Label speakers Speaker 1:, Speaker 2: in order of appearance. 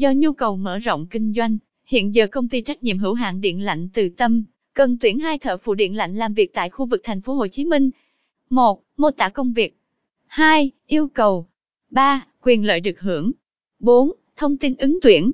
Speaker 1: Do nhu cầu mở rộng kinh doanh, hiện giờ công ty trách nhiệm hữu hạn điện lạnh Từ Tâm cần tuyển hai thợ phụ điện lạnh làm việc tại khu vực thành phố Hồ Chí Minh. 1. Mô tả công việc. 2. Yêu cầu. 3. Quyền lợi được hưởng. 4. Thông tin ứng tuyển.